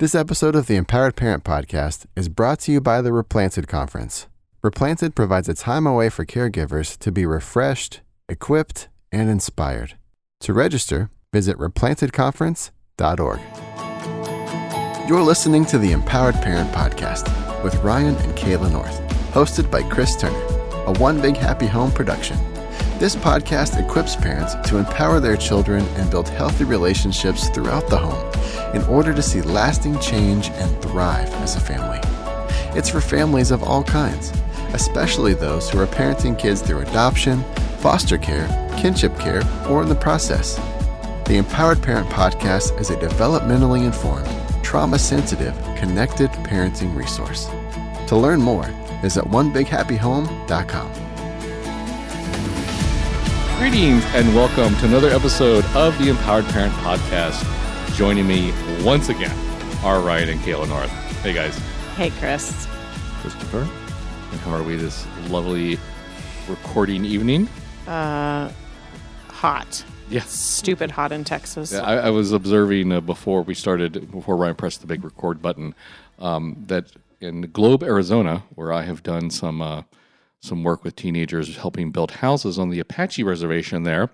This episode of the Empowered Parent Podcast is brought to you by the Replanted Conference. Replanted provides a time away for caregivers to be refreshed, equipped, and inspired. To register, visit replantedconference.org. You're listening to the Empowered Parent Podcast with Ryan and Kayla North, hosted by Chris Turner, a One Big Happy Home production. This podcast equips parents to empower their children and build healthy relationships throughout the home in order to see lasting change and thrive as a family. It's for families of all kinds, especially those who are parenting kids through adoption, foster care, kinship care, or in the process. The Empowered Parent Podcast is a developmentally informed, trauma sensitive, connected parenting resource. To learn more, visit onebighappyhome.com. Greetings and welcome to another episode of the Empowered Parent Podcast. Joining me once again are Ryan and Kayla North. Hey guys, Hey, Chris. Christopher. And how are we this lovely recording evening? Uh, hot. Yes. Stupid hot in Texas. I, I was observing uh, before we started, before Ryan pressed the big record button, um, that in Globe, Arizona, where I have done some uh, some work with teenagers helping build houses on the Apache reservation there,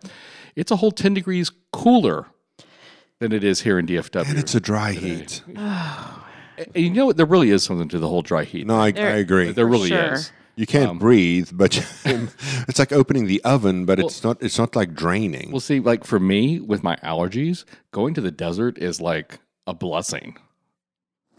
it's a whole ten degrees cooler than it is here in DFW. And it's a dry heat. And you know what? There really is something to the whole dry heat. No, I, I agree. there really sure. is. You can't um, breathe, but it's like opening the oven, but it's not. It's not like draining. Well, see, like for me with my allergies, going to the desert is like a blessing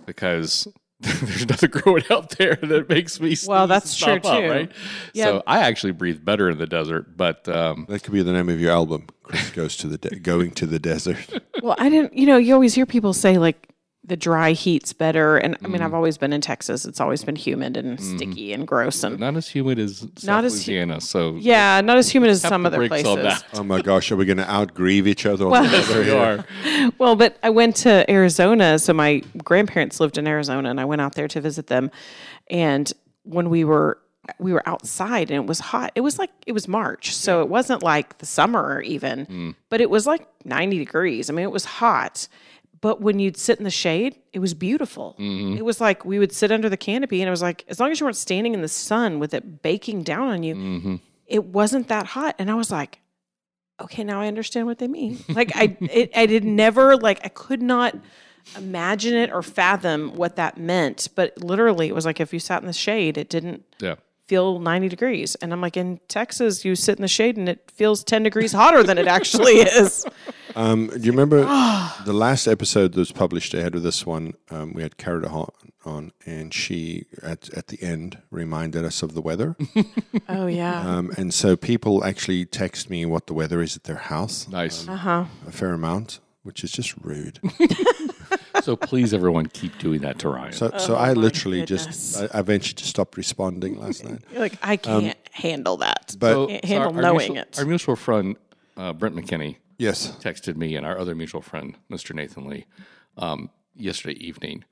because there's nothing growing out there that makes me. Well, that's and true, stop up, too. right? Yeah. So I actually breathe better in the desert, but um, that could be the name of your album. Chris goes to the de- going to the desert. Well, I didn't, you know, you always hear people say like the dry heat's better. And I mean, Mm. I've always been in Texas. It's always been humid and sticky and gross. And not as humid as South Not as hu- Louisiana. so yeah, not as humid as have some to other break places. some that. Oh my gosh, are we going to outgrieve each other? on Well- the Yes, weather we here? are. Well, but I went to Arizona. So my grandparents lived in Arizona and I went out there to visit them. And when we were, we were outside and it was hot. It was like, it was March. So it wasn't like the summer even, but it was like 90 degrees. I mean, it was hot. But when you'd sit in the shade, it was beautiful. Mm-hmm. It was like we would sit under the canopy and it was like, as long as you weren't standing in the sun with it baking down on you, mm-hmm. it wasn't that hot. And I was like, okay, now I understand what they mean. Like I, it, I did never like I could not imagine it or fathom what that meant. But literally, it was like if you sat in the shade, it didn't Yeah. Feel 90 degrees. And I'm like, in Texas, you sit in the shade and it feels 10 degrees hotter than it actually is. Um, do you remember the last episode that was published ahead of this one? Um, we had Cara on, on, and she at at the end reminded us of the weather. Oh yeah. um, and so people actually text me what the weather is at their house. Nice. Uh huh. A fair amount, which is just rude. so please, everyone, keep doing that to Ryan. So, so Oh I literally goodness. just, I I eventually just stopped responding last night. You're like, I can't handle that. But So- Can't so handle our knowing mutual, it. Our mutual friend, uh, Brent McKinney, yes, texted me and our other mutual friend, Mr. Nathan Lee, um, yesterday evening.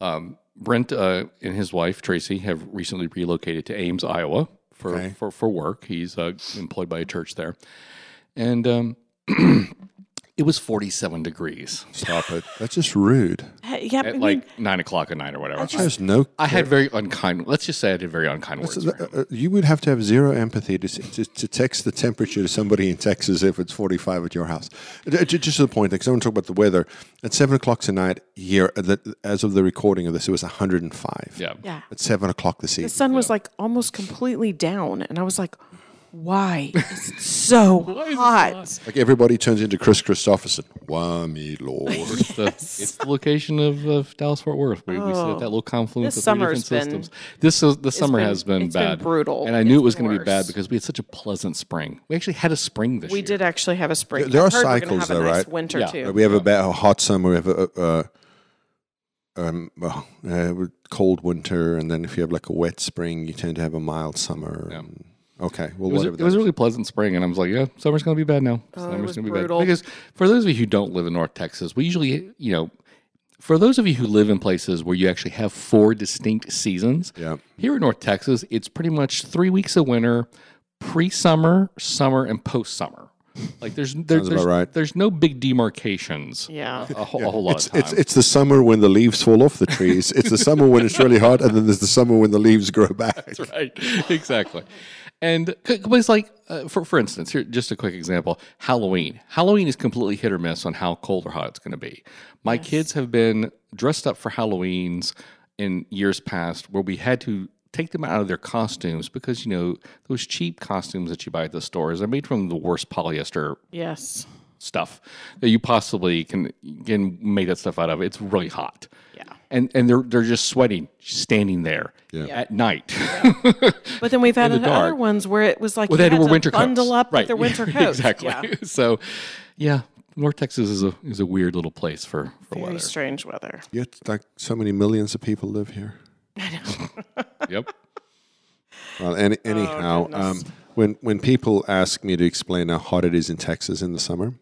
Um, Brent uh, and his wife Tracy have recently relocated to Ames, Iowa, for Okay. for, for work. He's uh, employed by a church there, and um, it was forty seven degrees stop it. That's just rude. Hey, yeah, I at mean, like nine o'clock at night or whatever. I There's no. I had very unkind. Let's just say I did very unkind words. for him. Uh, you would have to have zero empathy to, to, to text the temperature to somebody in Texas if it's 45 at your house. Uh, ju- Just to the point, because I want to talk about the weather. At 7 o'clock tonight, here, uh, the- as of the recording of this, it was 105. Yeah. yeah. At 7 o'clock this evening. The sun was like almost completely down, and I was like, "Why is it so hot?" Like everybody turns into Kris Kristofferson. Why me, Lord? It's the, it's the location of, of Dallas Fort Worth. We, we sit at that little confluence This of three different been- systems. This is, the summer been- has been it's been bad, brutal. and I knew It's it was going to be bad because we had such a pleasant spring. We actually had a spring this year. We year. did actually have a spring. There I are heard we're gonna cycles have a though, nice right? Winter Yeah. too. we have a, ba- a hot summer, we have a, a, a um, well, uh, cold winter, and then if you have like a wet spring, you tend to have a mild summer. and- okay, well, It was, whatever. it was a really pleasant spring, and I was like, "Yeah, summer's going to be bad now. Oh, it summer's was going to be brutal. bad." Because for those of you who don't live in North Texas, we usually, you know, for those of you who live in places where you actually have four distinct seasons, Yeah. here in North Texas, it's pretty much three weeks of winter, pre-summer, summer, and post-summer. Like there's there, there's, right. there's no big demarcations. Yeah. a, whole- a whole lot It's, of time. it's it's the summer when the leaves fall off the trees. It's the summer when it's really hot, and then there's the summer when the leaves grow back. That's right exactly and it's like uh, for for instance here just a quick example halloween halloween is completely hit or miss on how cold or hot it's going to be my kids have been dressed up for halloweens in years past where we had to take them out of their costumes because you know those cheap costumes that you buy at the stores are made from the worst polyester Yes. stuff that you possibly can can make that stuff out of it's really hot. And and they're they're just sweating standing there at night But then we've had the other ones where it was like Well, you they had were to winter bundle coats. up right. with their winter coats. exactly. Yeah. So, yeah, North Texas is a is a weird little place for for Very weather. strange weather. Yet, like so many millions of people live here. I know. Yep. Well, any, anyhow, um, when when people ask me to explain how hot it is in Texas in the summer,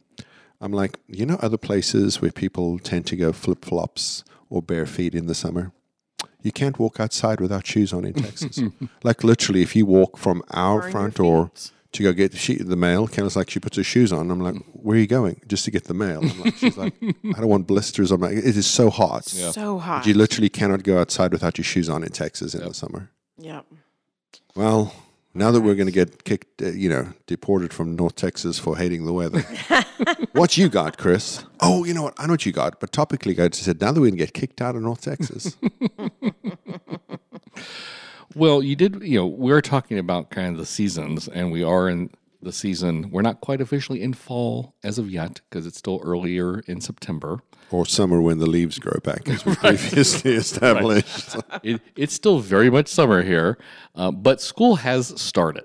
I'm like, you know, other places where people tend to go flip flops or bare feet in the summer. You can't walk outside without shoes on in Texas. like literally, if you walk from our Burn front door to go get the, she, the mail, Kendall's like, she puts her shoes on. I'm like, where are you going? Just to get the mail. I'm like, she's like, I don't want blisters on my. It is so hot. So hot. You literally cannot go outside without your shoes on in Texas in the summer. Yep. Well, now that we're going to get kicked, uh, you know, deported from North Texas for hating the weather, what you got, Chris? Oh, you know what? I know what you got. But topically, I just said now that we can get kicked out of North Texas, Well, you did. You know, we're talking about kind of the seasons, and we are in the season. We're not quite officially in fall as of yet because it's still earlier in September. or summer when the leaves grow back, as we previously established. it, it's still very much summer here, uh, but school has started.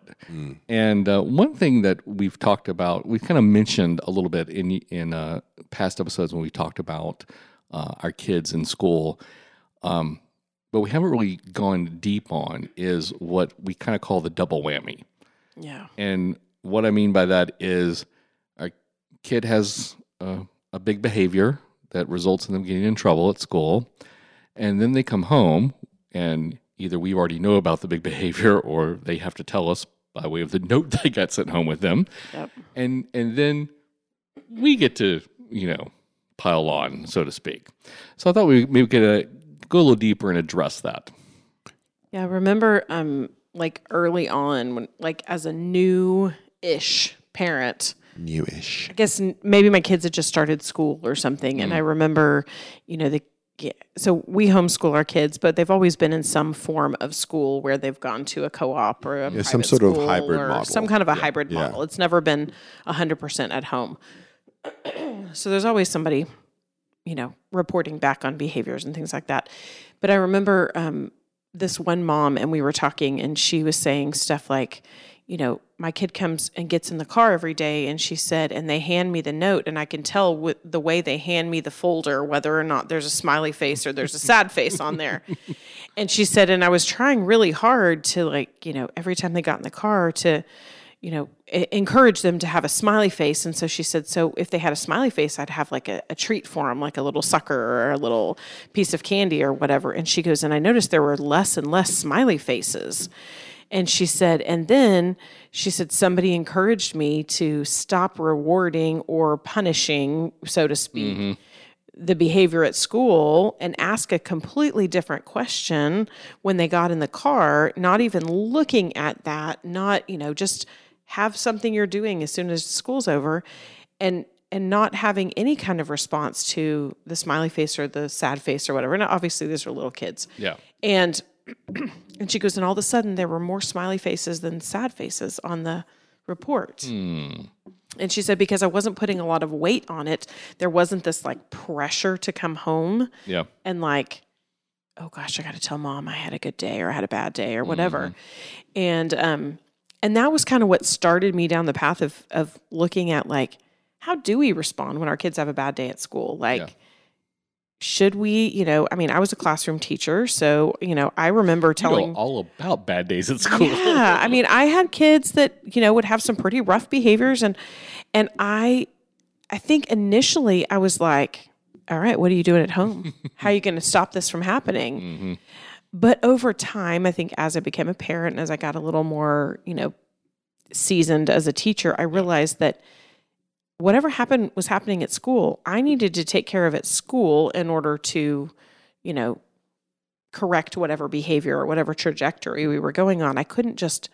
And uh, one thing that we've talked about, we've kind of mentioned a little bit in in uh, past episodes when we talked about uh, our kids in school, um, but we haven't really gone deep on is what we kind of call the double whammy. Yeah. And what I mean by that is a kid has a, a big behavior that results in them getting in trouble at school. And then they come home, and either we already know about the big behavior or they have to tell us by way of the note they got sent home with them. Yep. And, and then we get to, you know, pile on, so to speak. So I thought we maybe could uh, go a little deeper and address that. Yeah, I remember um like early on when like as a new ish parent, Newish. I guess maybe my kids had just started school or something and I remember, you know, the so we homeschool our kids, but they've always been in some form of school where they've gone to a co-op or a Yeah, some sort of hybrid model. some kind of a hybrid Yeah. model. It's never been hundred percent at home. so there's always somebody, you know, reporting back on behaviors and things like that. But I remember um, this one mom, and we were talking, and she was saying stuff like, you know, my kid comes and gets in the car every day, and she said, and they hand me the note, and I can tell with the way they hand me the folder whether or not there's a smiley face or there's a sad face on there. And she said, and I was trying really hard to, like, you know, every time they got in the car to, you know, encourage them to have a smiley face. And so she said, so if they had a smiley face, I'd have like a, a treat for them, like a little sucker or a little piece of candy or whatever. And she goes, and I noticed there were less and less smiley faces. And she said, and then she said, somebody encouraged me to stop rewarding or punishing, so to speak, mm-hmm. the behavior at school and ask a completely different question when they got in the car, not even looking at that, not, you know, just have something you're doing as soon as school's over and and not having any kind of response to the smiley face or the sad face or whatever. And obviously these are little kids. Yeah. And and she goes, and all of a sudden there were more smiley faces than sad faces on the report. And she said, because I wasn't putting a lot of weight on it, there wasn't this like pressure to come home Yeah. and like, oh gosh, I got to tell mom I had a good day or I had a bad day or whatever. And um, and that was kind of what started me down the path of of looking at like, how do we respond when our kids have a bad day at school? Like, Yeah. Should we, you know, I mean, I was a classroom teacher, so you know, I remember You telling know all about bad days at school. yeah, I mean, I had kids that you know would have some pretty rough behaviors, and and I, I think initially I was like, all right, what are you doing at home? How are you going to stop this from happening? Mm-hmm. But over time, I think as I became a parent and as I got a little more, you know, seasoned as a teacher, I realized that whatever happened was happening at school. I needed to take care of at school in order to, you know, correct whatever behavior or whatever trajectory we were going on. I couldn't just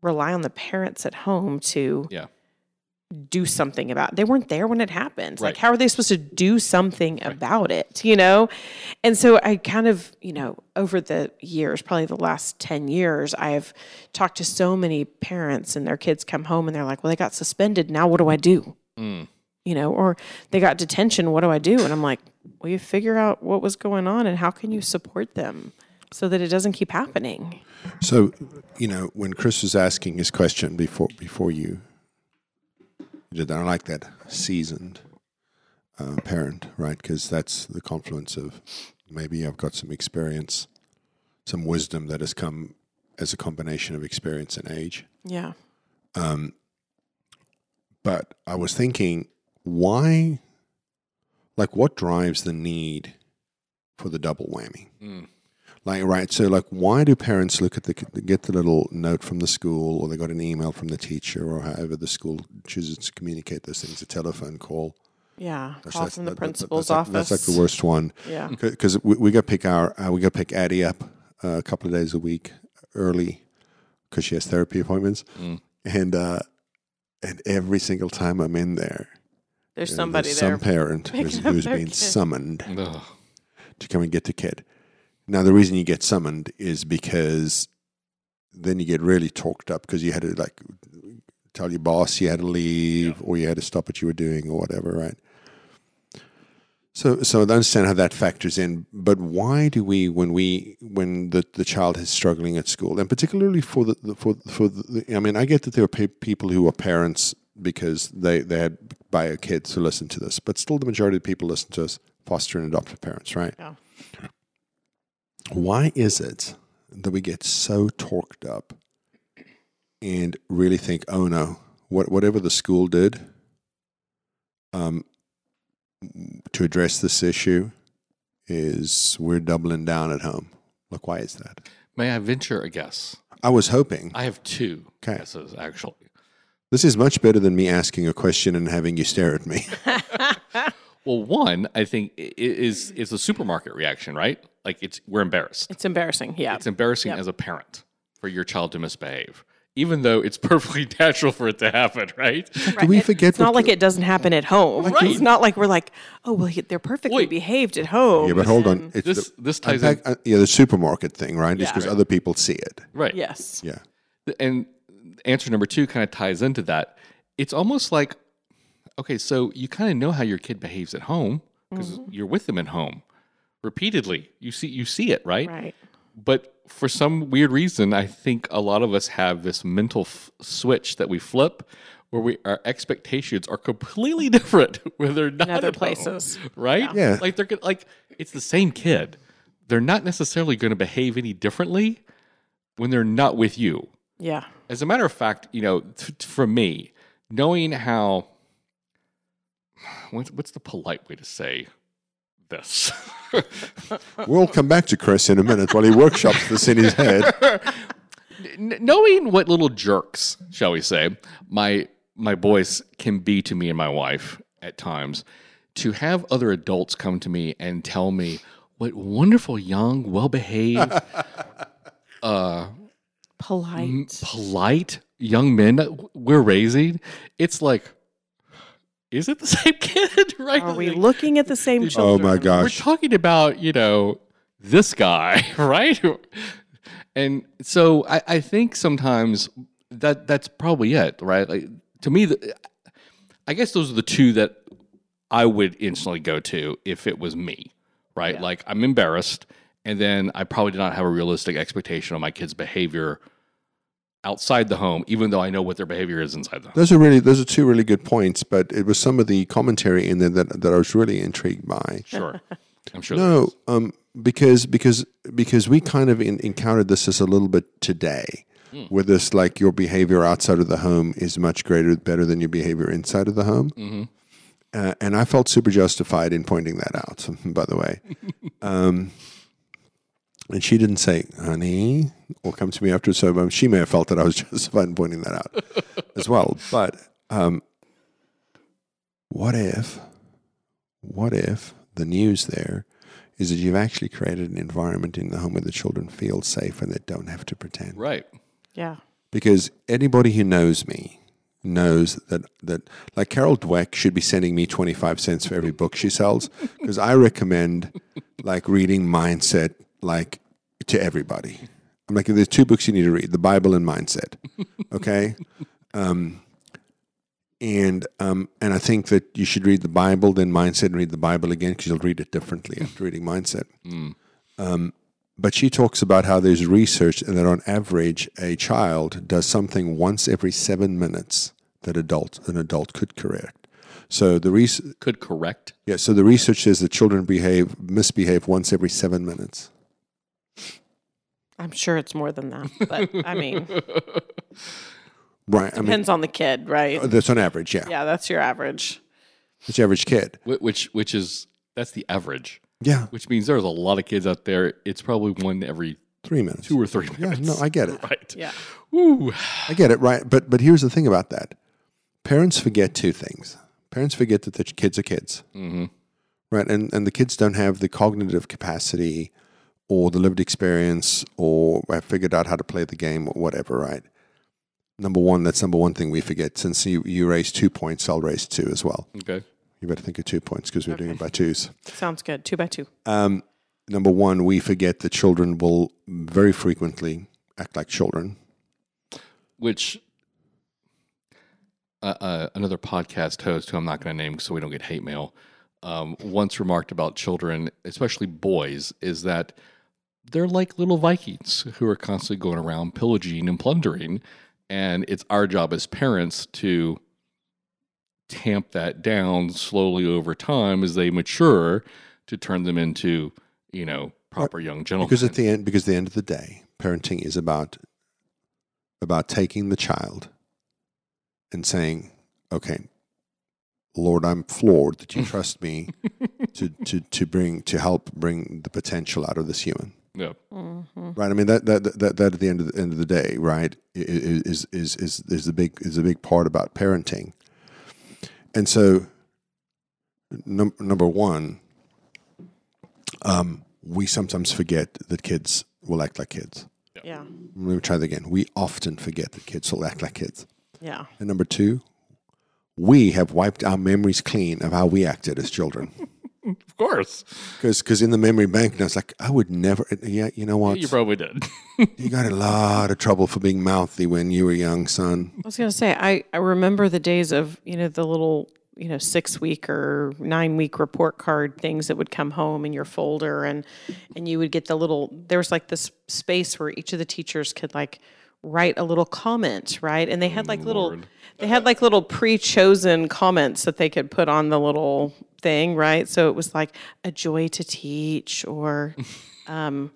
rely on the parents at home to Yeah. Do something about it. They weren't there when it happened. Like how are they supposed to do something about it, you know? And so I kind of, you know, over the years, probably the last 10 years, I have talked to so many parents and their kids come home and they're like, "Well, they got suspended. Now what do I do?" Mm. You know, or they got detention, what do I do? And I'm like, "Well, you figure out what was going on and how can you support them so that it doesn't keep happening?" So, you know, when Chris was asking his question before before you you did that, I like that seasoned uh, parent, right? Because that's the confluence of maybe I've got some experience, some wisdom that has come as a combination of experience and age. Yeah. Um, but I was thinking, why? Like, what drives the need for the double whammy? Like, right? So, like, why do parents look at the get the little note from the school, or they got an email from the teacher, or however the school chooses to communicate those things, a telephone call? Yeah. Gosh, Call that- from the that- that- principal's that's like, office. That's like the worst one. Yeah. because we, we got to pick our uh, we got to pick Addie up uh, a couple of days a week early because she has therapy appointments, and uh, and every single time I'm in there, There's there's somebody some there. Some parent who's, picking up who's their been kid. summoned Ugh. to come and get the kid. Now, the reason you get summoned is because then you get really talked up because you had to like tell your boss you had to leave or you had to stop what you were doing or whatever, right? So, so I understand how that factors in, but why do we, when we, when the, the child is struggling at school, and particularly for the, the for for the, I mean, I get that there are pe- people who are parents because they they had bio kids who listen to this, but still, the majority of people listen to us foster and adoptive parents, right? Yeah. Why is it that we get so torqued up and really think, oh no, what, whatever the school did um, to address this issue is we're doubling down at home? Look, why is that? May I venture a guess? I was hoping I have two Okay. guesses, actually. this is much better than me asking a question and having you stare at me. Well, one, I think, i- i- is is a supermarket reaction, right? Like it's we're embarrassed. It's embarrassing. Yeah. It's embarrassing as a parent for your child to misbehave, even though it's perfectly natural for it to happen, right? Right. we It- forget It's not what- like it doesn't happen at home. Right. It's not like we're like, oh well, they're perfectly Wait. behaved at home. yeah, but hold on. It's This the, this ties in, uh, yeah, the supermarket thing, right? It's Yeah. because other people see it. right? Yes. Yeah. And answer number two kind of ties into that. It's almost like, okay, so you kind of know how your kid behaves at home because mm-hmm. you're with them at home repeatedly. You see, you see it, right? Right. But for some weird reason, I think a lot of us have this mental f- switch that we flip, where we our expectations are completely different when they're not In other at home, places. right? Yeah. like they're like it's the same kid. They're not necessarily going to behave any differently when they're not with you. Yeah. As a matter of fact, you know, t- t- for me, knowing how what's, what's the polite way to say this? We'll come back to Chris in a minute while he workshops this in his head. N- knowing what little jerks, shall we say, my my boys can be to me and my wife at times, to have other adults come to me and tell me what wonderful young, well behaved, uh, Polite. polite young men we're raising, it's like, is it the same kid? right? Are we Like, looking at the same children? Oh children? my we're gosh. talking about you know this guy right and so I, I think sometimes that that's probably it right like to me the, i guess those are the two that i would instantly go to if it was me right like i'm embarrassed and then i probably did not have a realistic expectation of my kids behavior outside the home even though i know what their behavior is inside the home Those are really those are two really good points, but it was some of the commentary in there that, that I was really intrigued by. sure. I'm sure No, um, because because because we kind of in, encountered this as a little bit today, where this like your behavior outside of the home is much greater, better than your behavior inside of the home, uh, and I felt super justified in pointing that out. By the way, um, and she didn't say, "Honey," or come to me after. So um, she may have felt that I was justified in pointing that out as well. But um, what if, what if the news there is that you've actually created an environment in the home where the children feel safe and they don't have to pretend? Right. Yeah. Because anybody who knows me knows that that like Carol Dweck should be sending me 25 cents for every book she sells because I recommend like reading mindset like to everybody. I'm like there's two books you need to read, the Bible and mindset. Okay? Um and um, and I think that you should read the Bible, then mindset, and read the Bible again because you'll read it differently after reading mindset. Um, but she talks about how there's research and that on average a child does something once every seven minutes that adult an adult could correct. So the res- Could correct. yeah, so the research says that children behave misbehave once every seven minutes. I'm sure it's more than that, but I mean, Right. I mean depends on the kid, right? that's on average, yeah. Yeah, that's your average. It's the average kid. Wh- Which which is that's the average. Yeah. Which means there's a lot of kids out there. It's probably one every Three minutes. two or three Yeah, minutes. no, I get it. right. Yeah. Woo. I get it, right? But but here's the thing about that: parents forget two things. Parents forget that the kids are kids, hmm right? And and the kids don't have the cognitive capacity or the lived experience or have figured out how to play the game or whatever, right? Number one, that's number one thing we forget. Since you you raise two points, I'll raise two as well. Okay. You better think of two points because we're doing it by twos. Sounds good. Two by two. Um, number one, we forget that children will very frequently act like children. Which uh, uh, another podcast host, who I'm not going to name so we don't get hate mail, um, once remarked about children, especially boys, is that they're like little Vikings who are constantly going around pillaging and plundering, and it's our job as parents to tamp that down slowly over time as they mature to turn them into you know proper young gentlemen. Because at the end, because at the end of the day, parenting is about about taking the child and saying, "Okay, Lord, I'm floored that you trust me to, to to bring to help bring the potential out of this human." Yeah. Mm-hmm. Right. I mean that that that, that at the end of the end of the day, right, i- i- is is is is the big is a big part about parenting. And so, num- number one, um, we sometimes forget that kids will act like kids. Yeah. Let me try that again. We often forget that kids will act like kids. Yeah. And number two, we have wiped our memories clean of how we acted as children. Of course. Because in the memory bank now, it's like, I would never, yeah, you know what? You probably did. You got a lot of trouble for being mouthy when you were young, son. I was going to say, I, I remember the days of, you know, the little, you know, six week or nine week report card things that would come home in your folder and, and you would get the little, there was like this space where each of the teachers could like write a little comment, right? And they had like mm, little, Lord. they had like little pre-chosen comments that they could put on the little thing, right? So it was like a joy to teach or, um,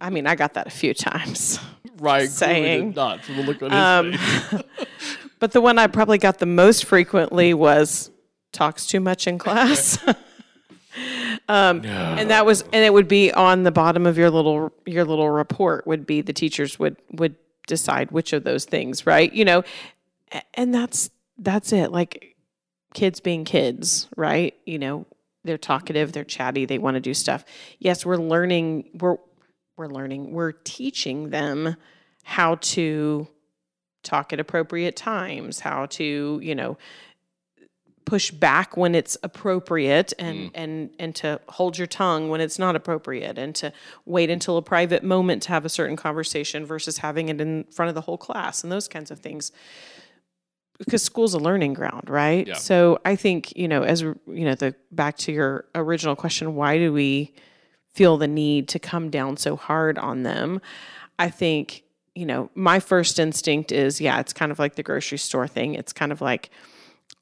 I mean, I got that a few times. Right. Saying. Not from the look on his Um, face. But the one I probably got the most frequently was talks too much in class. um, and that was and it would be on the bottom of your little your little report would be the teachers would would decide which of those things, right? You know, and that's that's it. Like kids being kids, right? You know, they're talkative, they're chatty, they want to do stuff. Yes, we're learning we're we're learning, we're teaching them how to talk at appropriate times, how to, you know, push back when it's appropriate and mm. and and to hold your tongue when it's not appropriate and to wait until a private moment to have a certain conversation versus having it in front of the whole class and those kinds of things because school's a learning ground right Yeah. so i think you know as you know the back to your original question why do we feel the need to come down so hard on them i think you know my first instinct is yeah it's kind of like the grocery store thing it's kind of like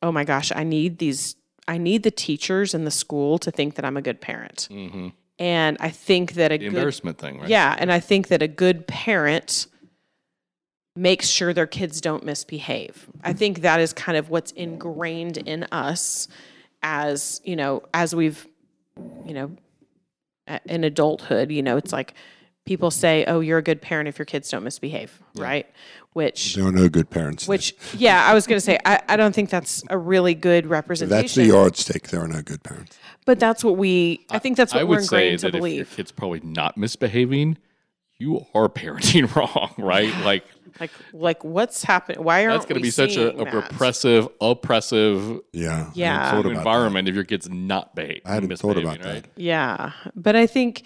oh my gosh i need these i need the teachers in the school to think that i'm a good parent Mhm. and i think that a The good embarrassment thing, right? yeah, and I think that a good parent makes sure their kids don't misbehave. I think that is kind of what's ingrained in us as, you know, as we've, you know, in adulthood, you know, it's like people say, "Oh, you're a good parent if your kids don't misbehave," right? Which There are no good parents. which yeah, I was going to say I, I don't think that's a really good representation. that's the yardstick. There are no good parents. but that's what we I think that's what I we're would say ingrained to that if your believe. kid's probably not misbehaving, you are parenting wrong, right? Like Like like what's happening? Why aren't that's going to be such a, a repressive, oppressive Yeah. Yeah. I hadn't about environment if your kid's not behaving. I hadn't thought about right? that. Yeah, but I think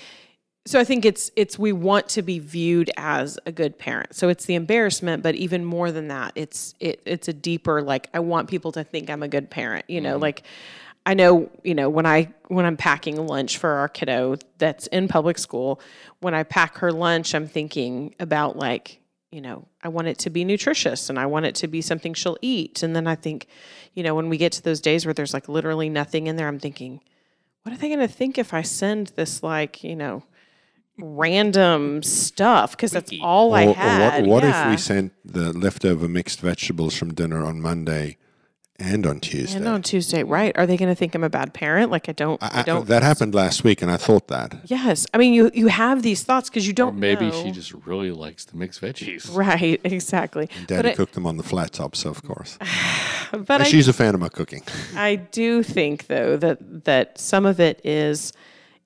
so. I think it's it's we want to be viewed as a good parent. So it's the embarrassment, but even more than that, it's it it's a deeper like I want people to think I'm a good parent. You know, mm-hmm. like I know you know when I when I'm packing lunch for our kiddo that's in public school, when I pack her lunch, I'm thinking about like you know, I want it to be nutritious and I want it to be something she'll eat. And then I think, you know, when we get to those days where there's like literally nothing in there, I'm thinking, what are they going to think if I send this like, you know, random stuff? Because that's all I Or, or had. what, what yeah. if we sent the leftover mixed vegetables from dinner on Monday and on Tuesday? and on Tuesday, right? Are they going to think I'm a bad parent? Like I don't, I, I- don't. that happened last week, and I thought that. yes, I mean you you have these thoughts because you don't. maybe know. she just really likes the mixed veggies. Right, exactly. Daddy But I, cooked them on the flat top, so of course. but And I, she's a fan of my cooking. I do think though that that some of it is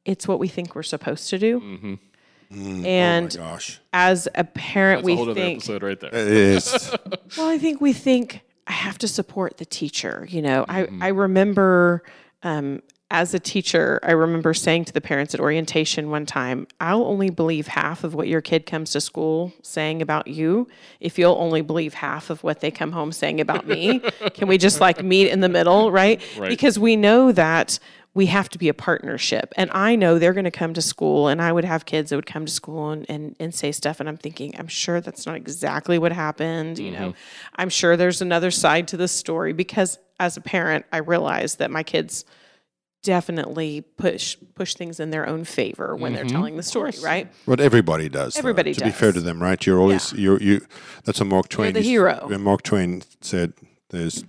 it's what we think we're supposed to do. Mm-hmm. Mm, and oh my gosh. as a parent, That's a we whole other think episode right there. It is. Well, I think we think I have to support the teacher. You know, Mm-hmm. I I remember um, as a teacher, I remember saying to the parents at orientation one time, "I'll only believe half of what your kid comes to school saying about you if you'll only believe half of what they come home saying about me. Can we just like meet in the middle, right? Right. Because we know that." We have to be a partnership. And I know they're going to come to school, and I would have kids that would come to school and, and, and say stuff. And I'm thinking, I'm sure that's not exactly what happened. You know, mm-hmm. I'm sure there's another side to the story because as a parent, I realize that my kids definitely push push things in their own favor when they're mm-hmm. telling the story, right? What everybody does. though, Everybody To be fair to them, right? You're always you're you. That's what Mark Twain. the hero. when Mark Twain said, "There's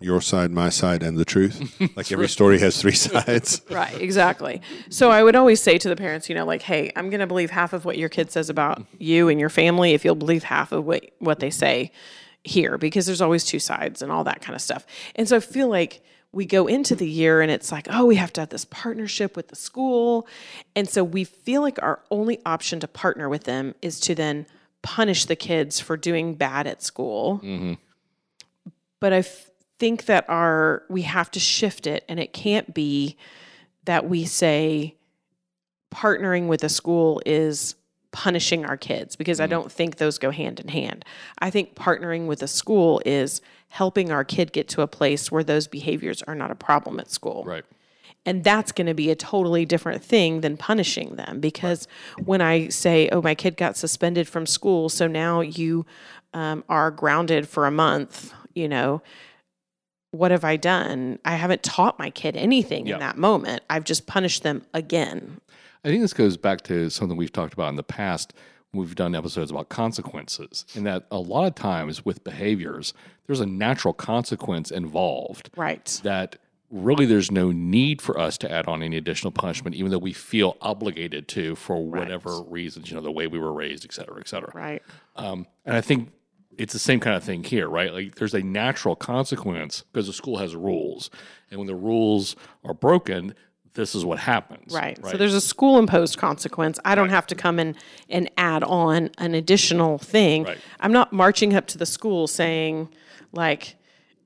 your side, my side, and the truth." like every story has three sides. Right, exactly. So I would always say to the parents, you know, like, hey, I'm going to believe half of what your kid says about you and your family if you'll believe half of what what they say here because there's always two sides and all that kind of stuff. And so I feel like we go into the year and it's like, oh, we have to have this partnership with the school. And so we feel like our only option to partner with them is to then punish the kids for doing bad at school. Mm-hmm. But I f- think that our we have to shift it and it can't be that we say partnering with a school is punishing our kids because I don't think those go hand in hand. I think partnering with a school is helping our kid get to a place where those behaviors are not a problem at school. Right. And that's going to be a totally different thing than punishing them. Because when I say, oh, my kid got suspended from school, so now you um, are grounded for a month, you know, what have I done? I haven't taught my kid anything Yeah. in that moment. I've just punished them again. I think this goes back to something we've talked about in the past. We've done episodes about consequences, and that a lot of times with behaviors, there's a natural consequence involved Right. that really there's no need for us to add on any additional punishment, even though we feel obligated to for whatever reasons, you know, the way we were raised, et cetera, et cetera. Right. Um, and I think it's the same kind of thing here, right? Like there's a natural consequence because the school has rules, and when the rules are broken, this is what happens. Right. So there's a school imposed consequence. I don't have to come in and add on an additional thing. Right. I'm not marching up to the school saying, like,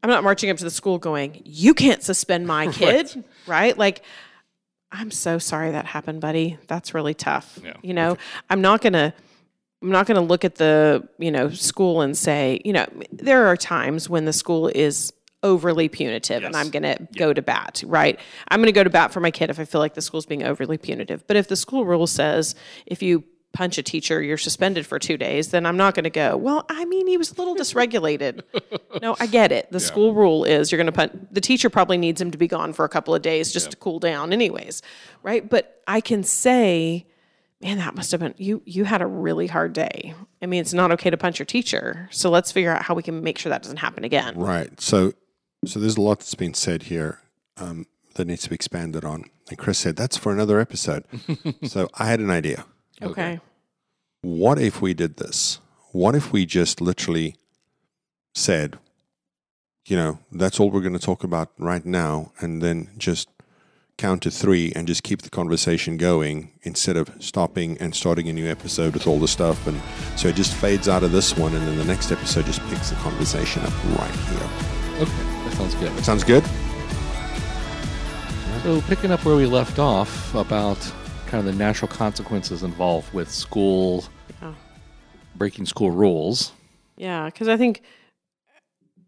I'm not marching up to the school going, you can't suspend my kid. right. Like, I'm so sorry that happened, buddy. That's really tough. Yeah. You know, I'm not going to. I'm not going to look at the, you know, school and say, you know, there are times when the school is overly punitive and I'm going to go to bat, right? I'm going to go to bat for my kid if I feel like the school's being overly punitive. But if the school rule says if you punch a teacher, you're suspended for 2 days, then I'm not going to go, well, I mean, he was a little dysregulated. no, I get it. The school rule is you're going to punch the teacher probably needs him to be gone for a couple of days just to cool down anyways, right? But I can say man that must have been you you had a really hard day i mean it's not okay to punch your teacher so let's figure out how we can make sure that doesn't happen again Right. So, so there's a lot that's been said here um, that needs to be expanded on. And Chris said that's for another episode. so I had an idea. okay what if we did this? What if we just literally said, you know, that's all we're going to talk about right now, and then just count to three and just keep the conversation going instead of stopping and starting a new episode with all the stuff. And so it just fades out of this one, and then the next episode just picks the conversation up right here. Okay, that sounds good. That sounds good? So, picking up where we left off about kind of the natural consequences involved with school Yeah. breaking school rules. Yeah, because I think,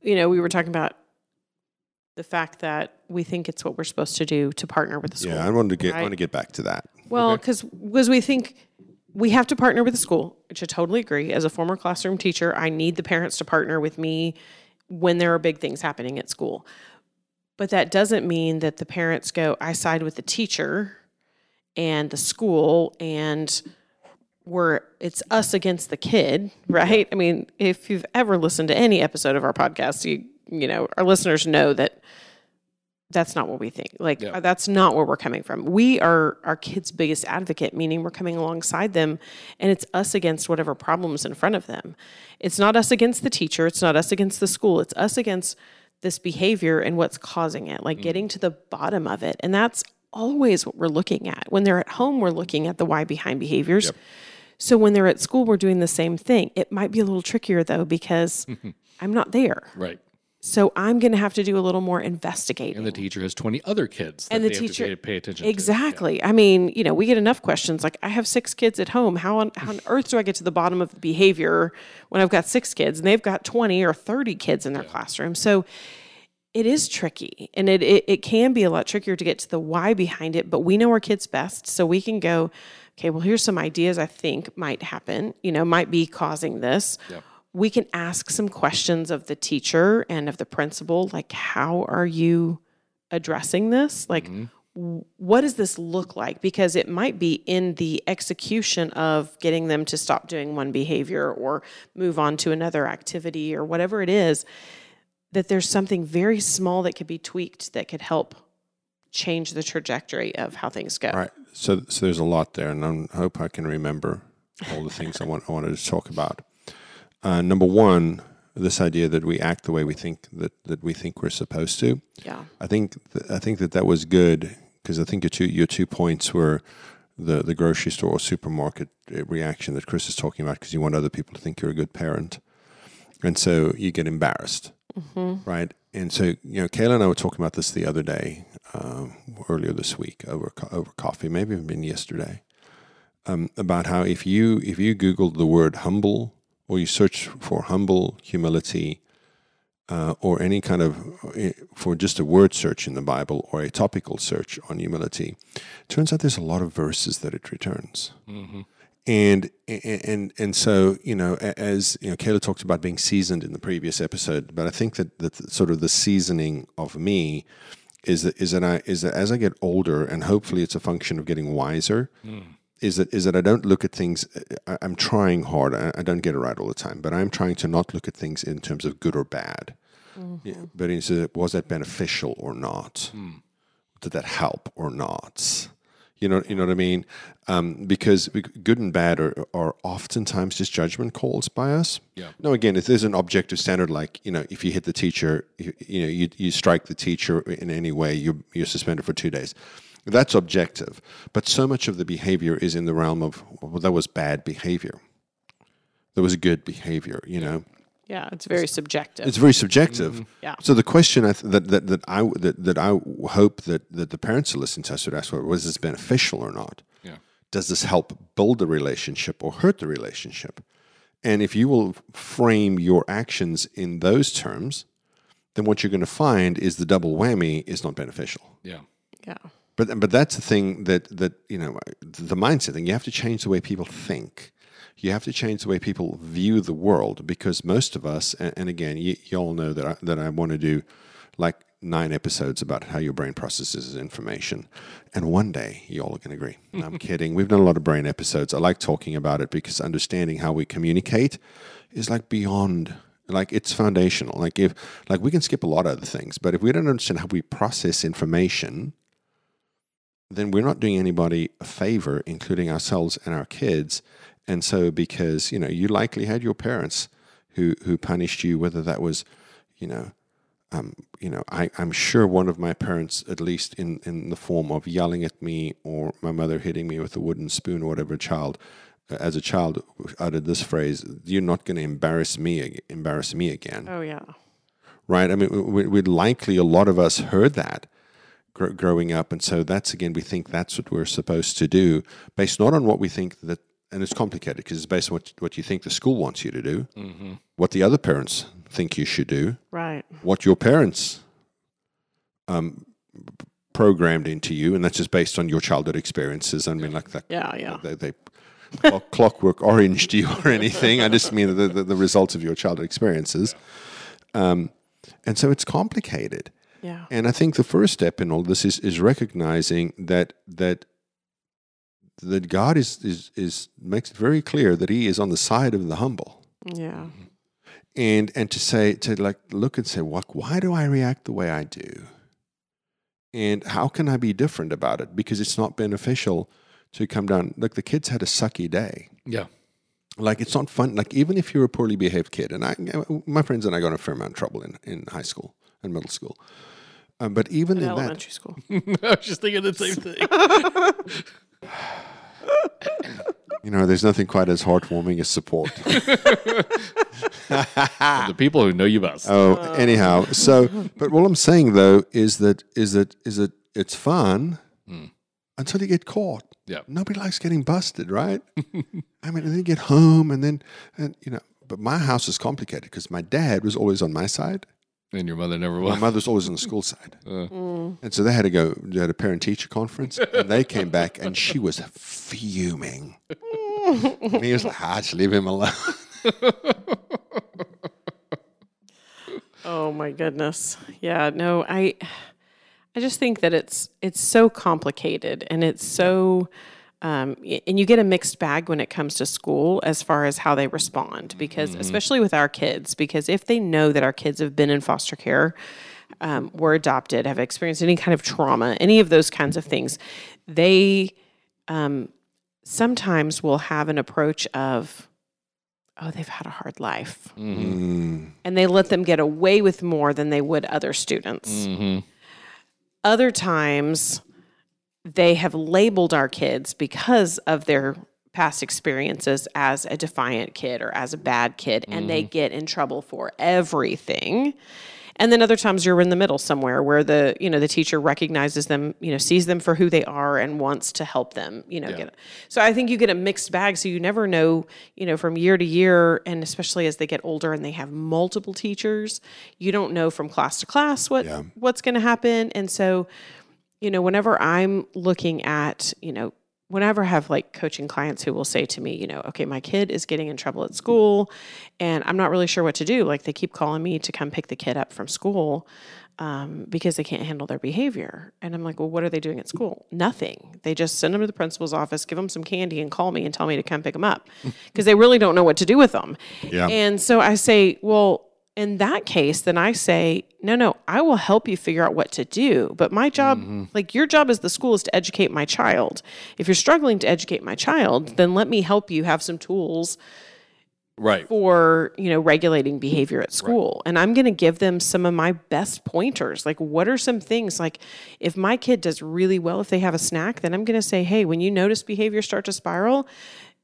you know, we were talking about the fact that we think it's what we're supposed to do to partner with the school. Yeah, I wanted to get I right? want to get back to that. Well, cause because we think we have to partner with the school, which I totally agree. As a former classroom teacher, I need the parents to partner with me when there are big things happening at school. But that doesn't mean that the parents go, I side with the teacher and the school and we're it's us against the kid, right? I mean, if you've ever listened to any episode of our podcast, you you know, our listeners know that that's not what we think. Like Yeah. Uh, that's not where we're coming from. We are our kids' biggest advocate, meaning we're coming alongside them and it's us against whatever problems in front of them. It's not us against the teacher, it's not us against the school, it's us against this behavior and what's causing it, like mm. getting to the bottom of it. And that's always what we're looking at. When they're at home, we're looking at the why behind behaviors. So when they're at school, we're doing the same thing. It might be a little trickier though because I'm not there. Right. So I'm going to have to do a little more investigating. And the teacher has 20 other kids that And the they have to teacher- pay, pay attention to. Exactly. I mean, you know, we get enough questions like I have six kids at home. How on, how on earth do I get to the bottom of the behavior when I've got six kids and they've got 20 or 30 kids in their classroom? So it is tricky and it, it, it can be a lot trickier to get to the why behind it, but we know our kids best. So we can go, okay, well, here's some ideas I think might happen, you know, might be causing this. Yep. We can ask some questions of the teacher and of the principal, like, how are you addressing this? Like, mm-hmm. w- what does this look like? Because it might be in the execution of getting them to stop doing one behavior or move on to another activity or whatever it is, that there's something very small that could be tweaked that could help change the trajectory of how things go. All right. So, so there's a lot there, and I hope I can remember all the things I, want, I wanted to talk about. Uh, number one, this idea that we act the way we think that, that we think we're supposed to. Yeah. I think th- I think that that was good because I think your two your two points were the the grocery store or supermarket uh, reaction that Chris is talking about because you want other people to think you're a good parent, and so you get embarrassed, right? And so you know, Kayla and I were talking about this the other day, um, earlier this week over co- over coffee, maybe even yesterday, um, about how if you if you Googled the word humble or you search for humble humility uh, or any kind of uh, for just a word search in the Bible or a topical search on humility, turns out there's a lot of verses that it returns. And and and so you know, as you know, Kayla talked about being seasoned in the previous episode, but I think that that sort of the seasoning of me is that is that I is that as I get older, and hopefully it's a function of getting wiser. Is that is that I don't look at things. I, I'm trying hard. I, I don't get it right all the time, but I'm trying to not look at things in terms of good or bad. Yeah, but is it, was that beneficial or not? Did that help or not? You know, you know what I mean? Um, because good and bad are, are oftentimes just judgment calls by us. Yeah. No, again, if there's an objective standard, like you know, if you hit the teacher, you, you know, you, you strike the teacher in any way, you're you're suspended for two days. That's objective. But so much of the behavior is in the realm of well, that was bad behavior. That was good behavior. You know. Yeah. It's very subjective. It's very subjective. Mm-hmm. Yeah. So the question I th- that, that that I that, that I hope that, that the parents who listen to us would ask: Was this beneficial or not? Yeah. Does this help build the relationship or hurt the relationship? And if you will frame your actions in those terms, then what you're going to find is the double whammy is not beneficial. Yeah. yeah. But but that's the thing that that you know the mindset thing. You have to change the way people think. You have to change the way people view the world because most of us, and, and again, you, you all know that I, that I want to do like nine episodes about how your brain processes information, and one day you all are going to agree. No, I'm kidding. We've done a lot of brain episodes. I like talking about it because understanding how we communicate is like beyond like it's foundational. Like if like we can skip a lot of other things, but if we don't understand how we process information, then we're not doing anybody a favor, including ourselves and our kids. And so, because you know, you likely had your parents who who punished you, whether that was, you know, um, you know, I, I'm sure one of my parents, at least in, in the form of yelling at me or my mother hitting me with a wooden spoon or whatever, child, as a child, uttered this phrase: "You're not going to embarrass me, embarrass me again." Oh yeah. right? I mean, we, we'd likely a lot of us heard that gr- growing up, and so that's again, we think that's what we're supposed to do, based not on what we think that, and it's complicated because it's based on what what you think the school wants you to do, what the other parents think you should do, Right. what your parents um, programmed into you, and that's just based on your childhood experiences. I mean, like that. Yeah. Yeah. They, they clock- clockwork oranged you or anything. I just mean the, the, the results of your childhood experiences. Um, and so it's complicated. Yeah. And I think the first step in all this is, is recognizing that that that God is, is is makes it very clear that He is on the side of the humble. Yeah. And and to say to like look and say, what why do I react the way I do? And how can I be different about it? Because it's not beneficial to come down. Look, the kids had a sucky day. Yeah. Like it's not fun. Like even if you're a poorly behaved kid, and I, my friends and I got in a fair amount of trouble in, in high school and middle school. Um, but even In in that, elementary school. I was just thinking the same thing. you know, there's nothing quite as heartwarming as support. the people who know you best. oh, anyhow, so but what I'm saying though is that is that is that it's fun until you get caught. Yeah. Nobody likes getting busted, right? I mean, and then you get home, and then and you know. But my house is complicated because my dad was always on my side. And your mother never was. My was. mother's always on the school side. Mm. And so they had to go, they had a parent teacher conference, and they came back, and she was fuming. and he was like, ah, just leave him alone. Oh my goodness. Yeah, no, I I just think that it's it's so complicated and it's so um, and you get a mixed bag when it comes to school as far as how they respond because especially with our kids because if they know that our kids have been in foster care um, were adopted have experienced any kind of trauma any of those kinds of things they um, sometimes will have an approach of oh they've had a hard life Mm. and they let them get away with more than they would other students. hmm Other times, they have labeled our kids because of their past experiences as a defiant kid or as a bad kid, and they mm. get in trouble for everything. And then other times you're in the middle somewhere where the you know the teacher recognizes them, you know, sees them for who they are and wants to help them, you know. Get, so I think you get a mixed bag. So you never know, you know, from year to year, and especially as they get older and they have multiple teachers, you don't know from class to class what Yeah. what's going to happen. And so, you know, whenever I'm looking at, you know, whenever I have like coaching clients who will say to me, you know, okay, my kid is getting in trouble at school and I'm not really sure what to do. Like they keep calling me to come pick the kid up from school um, because they can't handle their behavior. And I'm like, well, what are they doing at school? Nothing. They just send them to the principal's office, give them some candy, and call me and tell me to come pick them up because they really don't know what to do with them. Yeah. And so I say, well, in that case, then I say, no, no, I will help you figure out what to do. But my job, mm-hmm. like your job as the school, is to educate my child. If you're struggling to educate my child, then let me help you have some tools Right. for you know regulating behavior at school and i'm going to give them some of my best pointers like what are some things like if my kid does really well if they have a snack then i'm going to say hey when you notice behavior start to spiral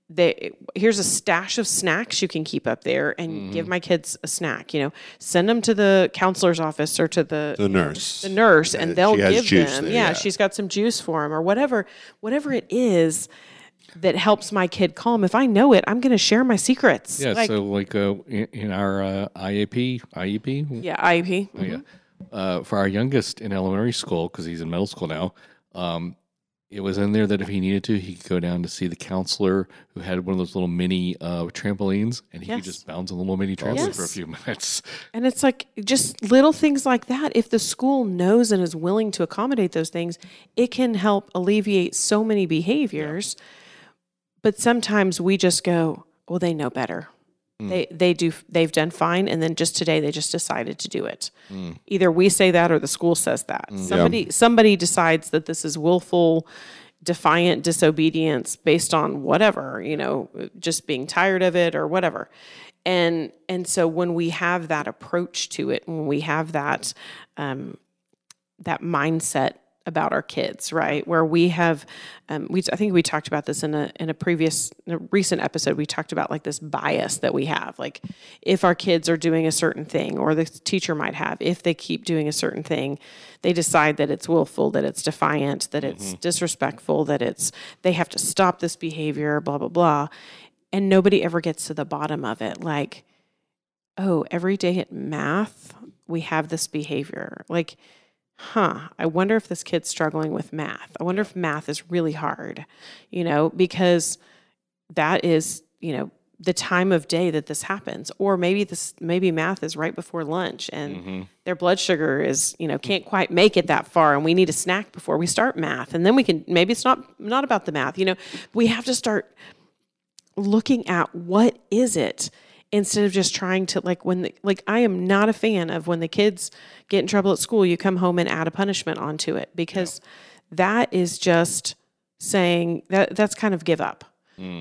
they here's a stash of snacks you can keep up there and give my kids a snack you know send them to the counselor's office or to the The nurse. the nurse and they'll she has give juice them there, yeah, yeah. she's got some juice for him or whatever whatever it is that helps my kid calm if i know it i'm going to share my secrets Yeah. Like- so, like uh, in, in our uh, IAP, IEP, yeah iep Oh, yeah. Uh, for our youngest in elementary school, because he's in middle school now, um, it was in there that if he needed to, he could go down to see the counselor who had one of those little mini uh, trampolines, and he Yes. could just bounce on the little mini trampoline for a few minutes. And it's like just little things like that. If the school knows and is willing to accommodate those things, it can help alleviate so many behaviors. But sometimes we just go, well, they know better. Mm. They they do they've done fine and then just today they just decided to do it. Mm. Either we say that or the school says that. Mm. Somebody somebody decides that this is willful defiant disobedience based on whatever, you know, just being tired of it or whatever. And and so when we have that approach to it, when we have that um, that mindset about our kids, right? Where we have, um, we I think we talked about this in a in a previous in a recent episode. We talked about like this bias that we have, like if our kids are doing a certain thing, or the teacher might have, if they keep doing a certain thing, they decide that it's willful, that it's defiant, that it's disrespectful, that it's they have to stop this behavior, blah blah blah, and nobody ever gets to the bottom of it, like. Oh, every day at math, we have this behavior. Like, huh, I wonder if this kid's struggling with math. I wonder if math is really hard, you know, because that is, you know, the time of day that this happens. Or maybe this maybe math is right before lunch and mm-hmm. their blood sugar is you know can't quite make it that far and we need a snack before we start math. And then we can maybe it's not not about the math you know. We have to start looking at what is it instead of just trying to like when the, like I am not a fan of when the kids get in trouble at school you come home and add a punishment onto it because that is just saying that that's kind of give up.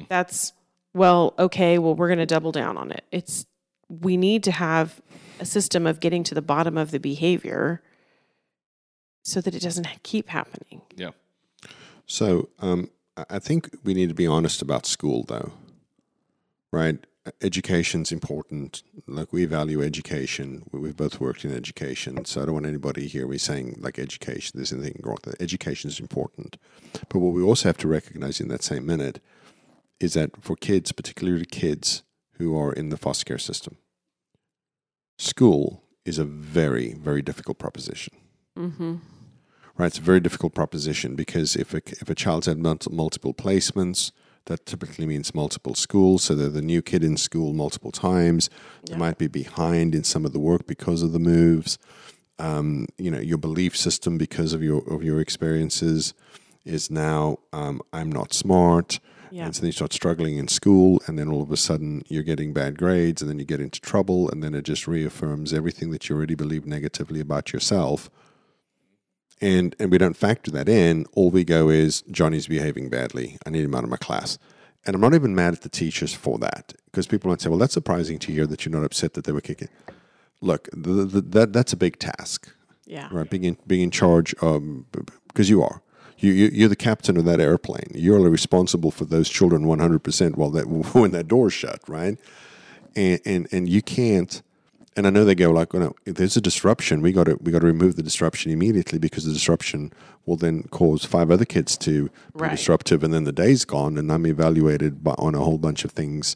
That's well okay, well we're going to double down on it. It's we need to have a system of getting to the bottom of the behavior so that it doesn't keep happening. Yeah. So um, I- I think we need to be honest about school, though, right? Education's important. Like we value education. We- We've both worked in education, so I don't want anybody here be saying like education. There's anything wrong with it. Education is important, but what we also have to recognize in that same minute is that for kids, particularly kids who are in the foster care system, school is a very, very difficult proposition Mm-hmm. right? It's a very difficult proposition because if a, if a child's had multiple placements, that typically means multiple schools. So they're the new kid in school multiple times. They might be behind in some of the work because of the moves. Um, you know, your belief system because of your of your experiences is now um, I'm not smart. Yeah. And so then you start struggling in school, and then all of a sudden you're getting bad grades, and then you get into trouble, and then it just reaffirms everything that you already believe negatively about yourself and and we don't factor that in. All we go is Johnny's behaving badly. I need him out of my class. And I'm not even mad at the teachers for that because people might say, "Well, that's surprising to hear that you're not upset that they were kicking." Look, the, the, that that's a big task, Yeah. right? Being in, being in charge, um, because you are. You, you you're the captain of that airplane. You're only responsible for those children 100 percent while that when that door's shut, right? And and and you can't and I know they go like, well, no, if there's a disruption, we got to we got to remove the disruption immediately because the disruption will then cause five other kids to be Right. disruptive, and then the day's gone, and I'm evaluated by, on a whole bunch of things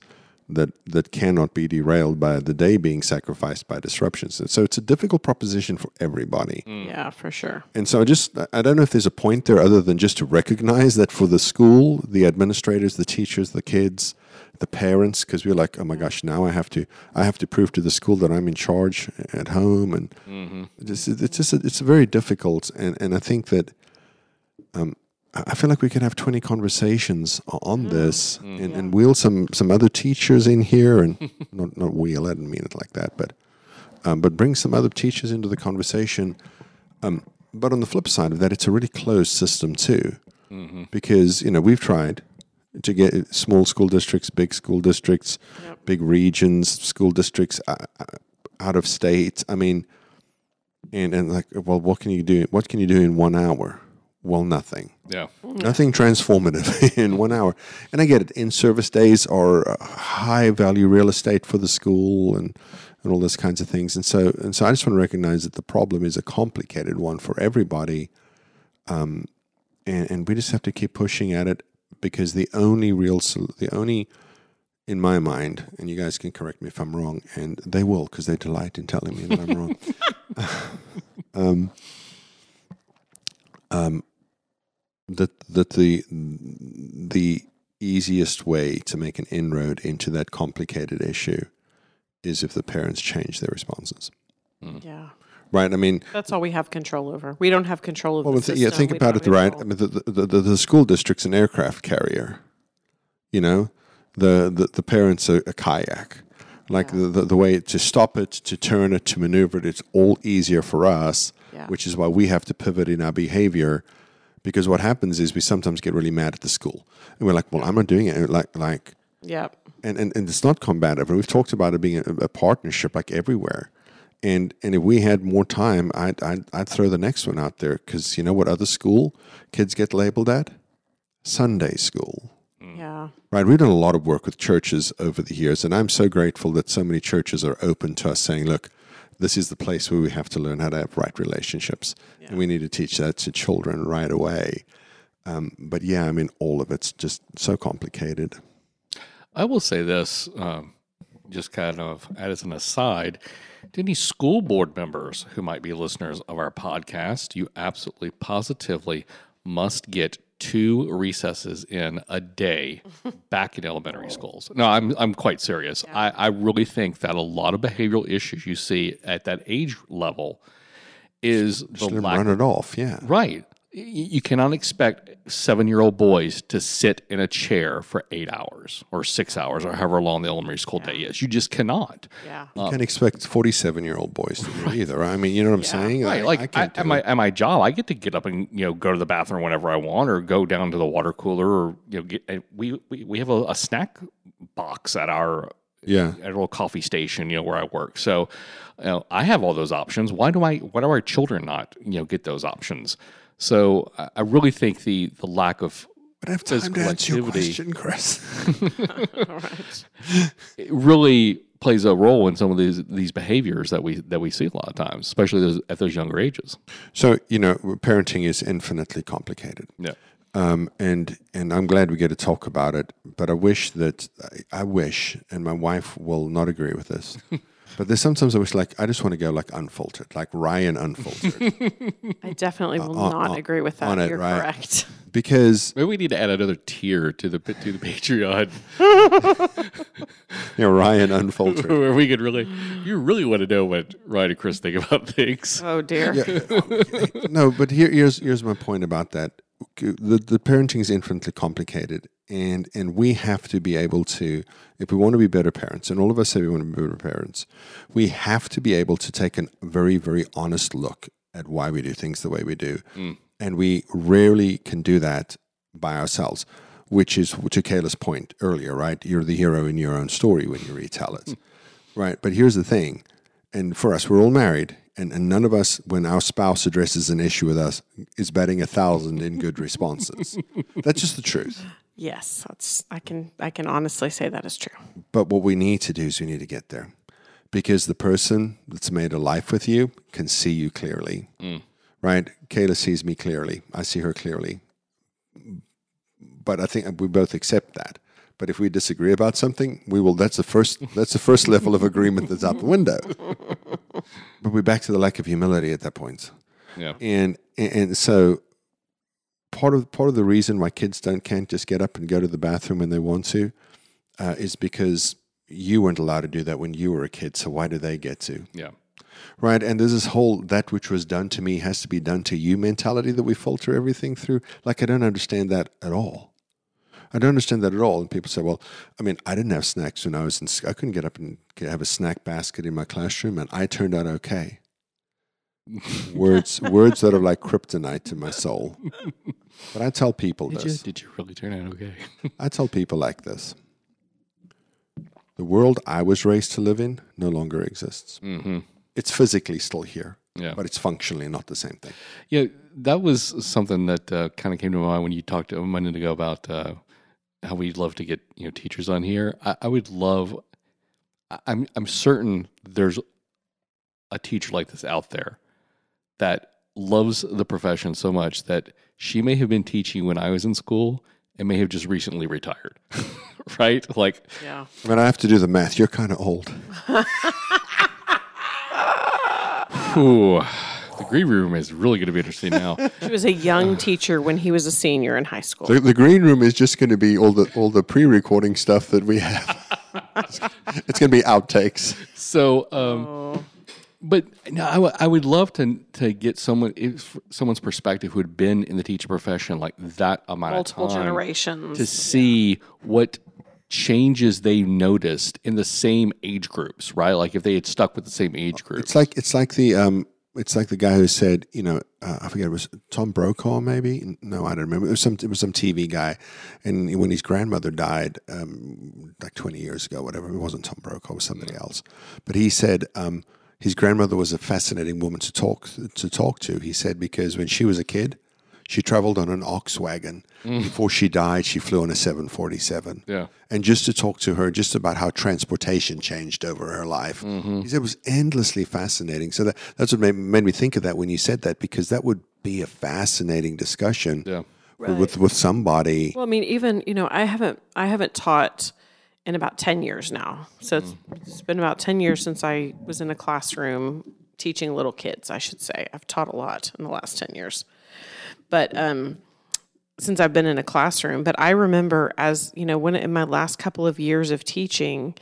that that cannot be derailed by the day being sacrificed by disruptions. And so it's a difficult proposition for everybody. Mm. Yeah, for sure. And so I just I don't know if there's a point there other than just to recognize that for the school, the administrators, the teachers, the kids, the parents, because we're like, oh my gosh, now I have to I have to prove to the school that I'm in charge at home, and it's, it's just it's very difficult. And and I think that um, I I feel like we could have 20 conversations o- on this and, and wheel some some other teachers in here and not not wheel I didn't mean it like that but um, but bring some other teachers into the conversation um, but on the flip side of that it's a really closed system too. Because you know we've tried to get small school districts big school districts big regions school districts uh, uh, out of state I mean and and like well what can you do what can you do in one hour well nothing Yeah. nothing transformative in one hour. And I get it. In service days are uh, high value real estate for the school and and all those kinds of things. And so and so I just want to recognize that the problem is a complicated one for everybody. Um, and, and we just have to keep pushing at it because the only real the only in my mind, and you guys can correct me if I'm wrong, and they will because they delight in telling me that I'm wrong. um, um, that that the the easiest way to make an inroad into that complicated issue is if the parents change their responses. Yeah. Right? I mean, That's all we have control over. We don't have control over well, the yeah, think We about it, right? I mean, the, the, the, the school district's an aircraft carrier. You know, the the, the parents are a kayak. Like the, the the way to stop it, to turn it, to maneuver it, it's all easier for us. Yeah. Which is why we have to pivot in our behavior Because what happens is we sometimes get really mad at the school, and we're like, "Well, I'm not doing it." And like, like, yeah. and, and, and it's not combative. And we've talked about it being a, a partnership like everywhere. And and if we had more time, I'd I'd, I'd throw the next one out there because you know what other school kids get labeled at? Sunday school. Yeah. Right. We've done a lot of work with churches over the years, and I'm so grateful that so many churches are open to us saying, look, this is the place where we have to learn how to have right relationships. And we need to teach that to children right away. Um, but yeah, I mean, all of it's just so complicated. I will say this, um, just kind of as an aside, to any school board members who might be listeners of our podcast, you absolutely positively must get two recesses in a day back in elementary schools. No, I'm I'm quite serious. I, I really think that a lot of behavioral issues you see at that age level is the Just 'em lack run it off. Yeah. Right. Y- You cannot expect seven year old boys to sit in a chair for eight hours or six hours or however long the elementary school day is. You just cannot. Yeah. You um, can't expect 47 year old boys to do either. I mean, you know what I'm saying? Right. I- Like I I can't at do my at my job, I get to get up and you know go to the bathroom whenever I want, or go down to the water cooler, or you know get. We we, we have a, a snack box at our Yeah. at a little coffee station, you know, where I work. So, you know, I have all those options. Why do I? Why do our children not, you know, get those options? So, I, I really think the the lack of But I have time to physical answer your activity. question, Chris. All right. it really plays a role in some of these these behaviors that we that we see a lot of times, especially those, at those younger ages. so, you know, parenting is infinitely complicated. Yeah. Um, and and I'm glad we get to talk about it. But I wish that I, I wish, and my wife will not agree with this. but there's sometimes I wish, like, I just want to go like unfiltered, like Ryan unfiltered, I definitely uh, will on- not on- agree with that. on it, You're right. correct. because Maybe we need to add another tier to the to the Patreon, you know Ryan unfiltered. where we could really, you really want to know what Ryan and Chris think about things. Oh dear. Um, no, but here, here's here's my point about that. The the parenting is infinitely complicated, and and we have to be able to, if we want to be better parents, and all of us say we want to be better parents, we have to be able to take a very very honest look at why we do things the way we do, mm. and we rarely can do that by ourselves. Which is to Kayla's point earlier, right? You're the hero in your own story when you retell it, hmm. right? But here's the thing and for us, we're all married, and, and none of us, when our spouse addresses an issue with us, is betting a thousand in good responses. That's just the truth. Yes, that's. I can. I can honestly say that is true. But what we need to do is we need to get there, because the person that's made a life with you can see you clearly, mm. right? Kayla sees me clearly. I see her clearly. But I think we both accept that. But if we disagree about something, we will. That's the first. That's the first level of agreement that's out the window. But we're back to the lack of humility at that point. Yeah. and and so part of part of the reason why kids don't can't just get up and go to the bathroom when they want to uh, is because you weren't allowed to do that when you were a kid. So why do they get to? Yeah. Right, and there's this whole that which was done to me has to be done to you mentality that we filter everything through. Like I don't understand that at all. I don't understand that at all. And people say, "Well, I mean, I didn't have snacks when I was in. sc- I couldn't get up and get, have a snack basket in my classroom, and I turned out okay." words, words that are like kryptonite to my soul. But I tell people Did you, this. did you really turn out okay? I tell people like this. The world I was raised to live in no longer exists. mm-hmm. It's physically still here, Yeah. but it's functionally not the same thing. Yeah, that was something that uh, kind of came to mind when you talked a minute ago about uh, how we'd love to get you know teachers on here. I, I would love. I- I'm I'm certain there's a teacher like this out there that loves the profession so much that she may have been teaching when I was in school and may have just recently retired. right? Like Yeah. I mean, I have to do the math. You're kind of old. Ooh, the green room is really going to be interesting now. She was a young teacher when he was a senior in high school. The, the green room is just going to be all the all the pre-recording stuff that we have. it's going to be outtakes. So, um, but no, I, w- I would love to to get someone if, someone's perspective who had been in the teacher profession like that amount Multiple of time generations. to see what changes they noticed in the same age groups, right? Like if they had stuck with the same age group. It's like it's like the um it's like the guy who said, you know, uh, I forget it was Tom Brokaw, maybe. No, I don't remember. It was some it was some TV guy, and when his grandmother died, um, like twenty years ago, whatever, it wasn't Tom Brokaw, it was somebody else. But he said um, his grandmother was a fascinating woman to talk to talk to. He said because when she was a kid, she traveled on an ox wagon. Mm. Before she died, she flew on a seven forty seven Yeah. and just to talk to her just about how transportation changed over her life. He said it was endlessly fascinating. So that, that's what made, made me think of that when you said that, because that would be a fascinating discussion Yeah. with, with with somebody. Well, I mean, even you know, I haven't I haven't taught in about ten years now. So it's, mm. it's been about ten years since I was in a classroom teaching little kids. I should say I've taught a lot in the last ten years, but um, since I've been in a classroom. But I remember as you know, when in my last couple of years of teaching.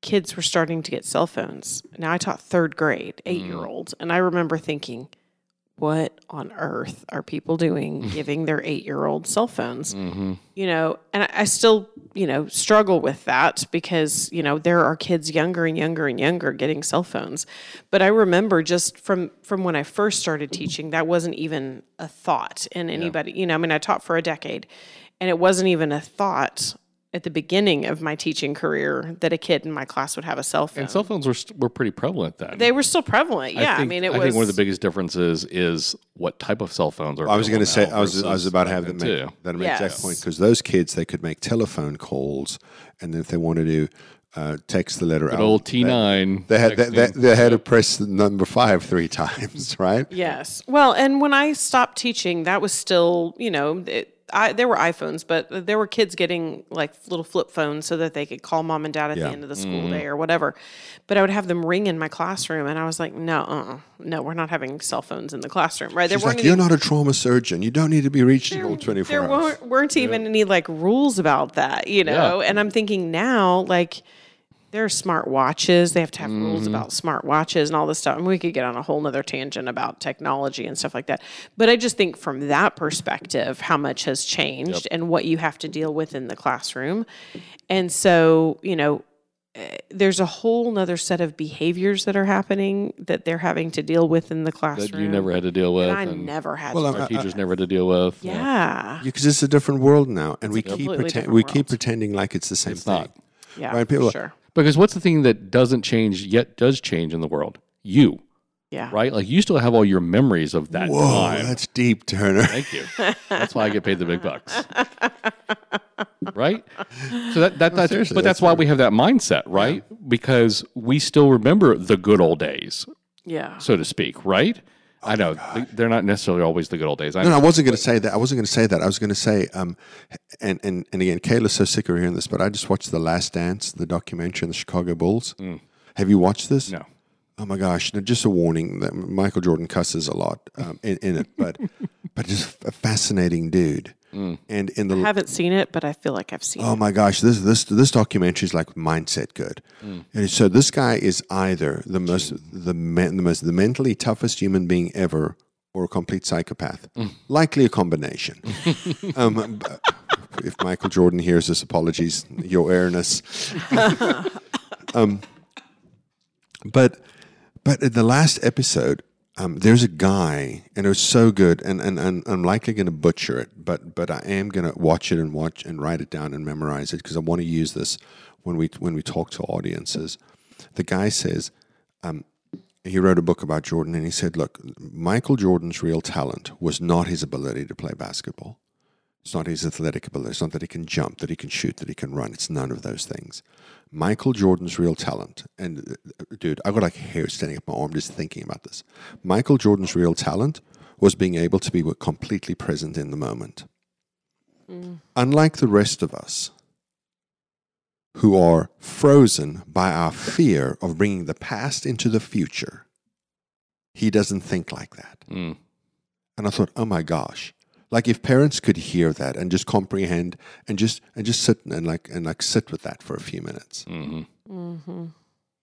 Kids were starting to get cell phones. Now I taught third grade, eight year olds, and I remember thinking, what on earth are people doing giving their eight year old cell phones? Mm-hmm. You know, and I, I still, you know, struggle with that because, you know, there are kids younger and younger and younger getting cell phones. But I remember just from from when I first started teaching, that wasn't even a thought in anybody, you know, I mean, I taught for a decade and it wasn't even a thought at the beginning of my teaching career that a kid in my class would have a cell phone. And cell phones were st- were pretty prevalent then. they were still prevalent. Yeah. I, think, mean, it I was I think one of the biggest differences is what type of cell phones are. I was going to say I was I was about to have versus that back make, that make that Yes. point because those kids they could make telephone calls, and if they wanted to uh, text the letter too. out, Good old T nine. They had they, they, they had to press the number five three times, right? Yes. Well, and when I stopped teaching, that was still, you know, it, I, there were iPhones, but there were kids getting like little flip phones so that they could call mom and dad at Yeah. the end of the school day or whatever. But I would have them ring in my classroom, and I was like, no, uh, no, we're not having cell phones in the classroom, right? She's weren't like, any- "You're not a trauma surgeon. You don't need to be reachable twenty four there hours." weren't, weren't even any like rules about that, you know. And I'm thinking now, like there are smart watches. They have to have rules about smart watches and all this stuff. And we could get on a whole nother tangent about technology and stuff like that. But I just think from that perspective, how much has changed and what you have to deal with in the classroom. And so, you know, eh, there's a whole nother set of behaviors that are happening that they're having to deal with in the classroom that you never had to deal with. that I and never had. Well, to I'm- our I- teachers never had to deal with. yeah. because it's a different world now, and we keep pretend, different we keep pretending like it's the same It's thing. not. Yeah. Right, people- for sure. Because what's the thing that doesn't change yet does change in the world? You, Yeah. right? Like you still have all your memories of that Whoa, time. that's deep, Turner. Thank you. That's why I get paid the big bucks. right? So that, that that's seriously, but that's, that's why we have that mindset, right? Because we still remember the good old days, Yeah. so to speak, right? I know they- they're not necessarily always the good old days. I No, no. I wasn't going to say that. I wasn't going to say that. I was going to say, um, and, and, and again, Kayla's so sick of hearing this, but I just watched The Last Dance, the documentary on the Chicago Bulls. Have you watched this? No. Oh my gosh! Now, just a warning that Michael Jordan cusses a lot um, in, in it, but but just a fascinating dude. And in the I haven't seen it, but I feel like I've seen Oh it. my gosh, this this this documentary is like mindset good. And so this guy is either the most the men, the most the mentally toughest human being ever, or a complete psychopath. Likely a combination. um, if Michael Jordan hears this, apologies, your airness. um, but but in the last episode, um, there's a guy, and it was so good, and, and, and I'm likely going to butcher it, but but I am going to watch it and watch and write it down and memorize it because I want to use this when we when we talk to audiences. The guy says, um, he wrote a book about Jordan, and he said, look, Michael Jordan's real talent was not his ability to play basketball. It's not his athletic ability. It's not that he can jump, that he can shoot, that he can run. It's none of those things. Michael Jordan's real talent, and uh, dude, I got like hair standing up my arm just thinking about this. Michael Jordan's real talent was being able to be completely present in the moment. Unlike the rest of us, who are frozen by our fear of bringing the past into the future, he doesn't think like that. Mm. And I thought, oh my gosh. Like if parents could hear that and just comprehend and just and just sit and like and like sit with that for a few minutes. hmm Mm-hmm.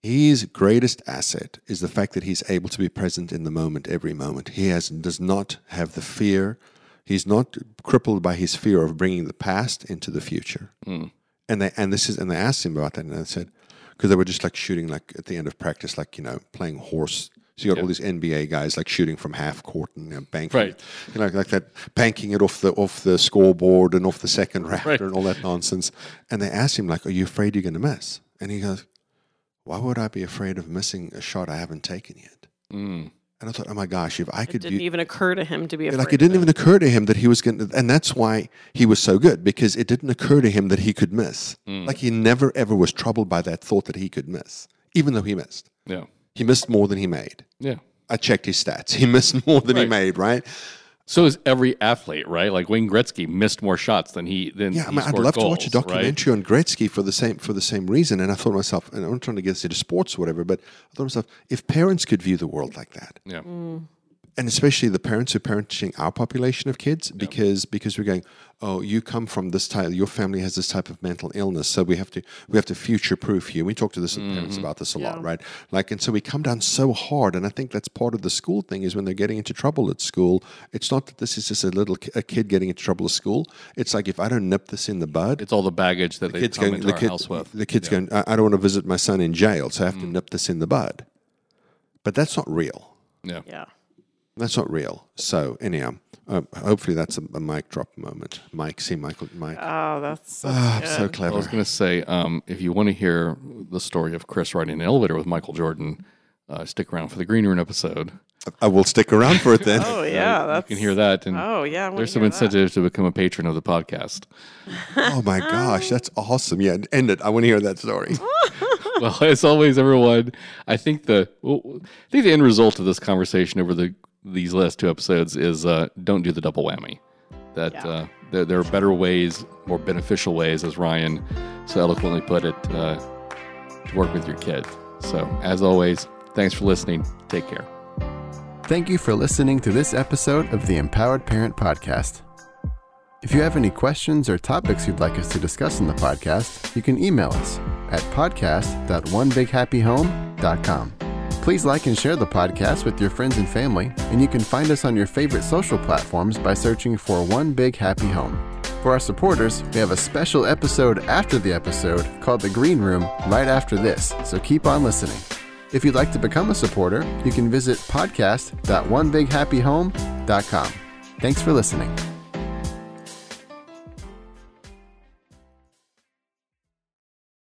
His greatest asset is the fact that he's able to be present in the moment every moment. He has does not have the fear. He's not crippled by his fear of bringing the past into the future. Mm. And they and this is and they asked him about that and they said because they were just like shooting like at the end of practice like you know playing horse So you got all these NBA guys like shooting from half court and you know, banking, Right. you know, like that, banking it off the off the scoreboard and off the second rafter Right. and all that nonsense. And they asked him like, "Are you afraid you're going to miss?" And he goes, "Why would I be afraid of missing a shot I haven't taken yet?" Mm. And I thought, "Oh my gosh, if I It could didn't view, even occur to him to be afraid. like it didn't even occur to him that he was going to, and that's why he was so good because it didn't occur to him that he could miss. Like he never ever was troubled by that thought that he could miss, even though he missed. Yeah. He missed more than he made. Yeah. I checked his stats. He missed more than he made, right? So is every athlete, right? Like Wayne Gretzky missed more shots than he than Yeah, I he mean, I'd scored love to watch a goals, right? documentary on Gretzky for the same for the same reason. And I thought to myself, and I'm not trying to get us into sports or whatever, but I thought to myself, if parents could view the world like that, Yeah. Mm. And especially the parents who are parenting our population of kids because because we're going oh you come from this type your family has this type of mental illness so we have to we have to future proof you. We talk to this with parents about this a lot right? Like and so we come down so hard and i think that's part of the school thing is when they're getting into trouble at school it's not that this is just a little a kid getting into trouble at school. It's like if i don't nip this in the bud It's all the baggage that they kids come going into the, our kid, house with. the kids going I, I don't want to visit my son in jail so i have Mm. to nip this in the bud. But that's not real. Yeah. Yeah. That's not real. So anyhow, uh, hopefully that's a, a mic drop moment. Mike, see Michael, Mike. Oh, that's, that's Ah, good. so I was going to say, um, if you want to hear the story of Chris riding an elevator with Michael Jordan, uh, stick around for the Green Room episode. I will stick around for it then. Oh yeah, you that's can hear that, and Oh yeah, I wanna there's some hear incentives to become a patron of the podcast. oh my gosh, that's awesome. Yeah, end it. I want to hear that story. well, as always, everyone, I think the well, I think the end result of this conversation over the these last two episodes is uh, don't do the double whammy. That Yeah. uh, there, there are better ways, more beneficial ways, as Ryan so eloquently put it, uh, to work with your kid. So, as always, thanks for listening. Take care. Thank you for listening to this episode of the Empowered Parent Podcast. If you have any questions or topics you'd like us to discuss in the podcast, you can email us at podcast.onebighappyhome.com. Please like and share the podcast with your friends and family, and you can find us on your favorite social platforms by searching for One Big Happy Home. For our supporters, we have a special episode after the episode called The Green Room right after this, so keep on listening. If you'd like to become a supporter, you can visit podcast.onebighappyhome.com. Thanks for listening.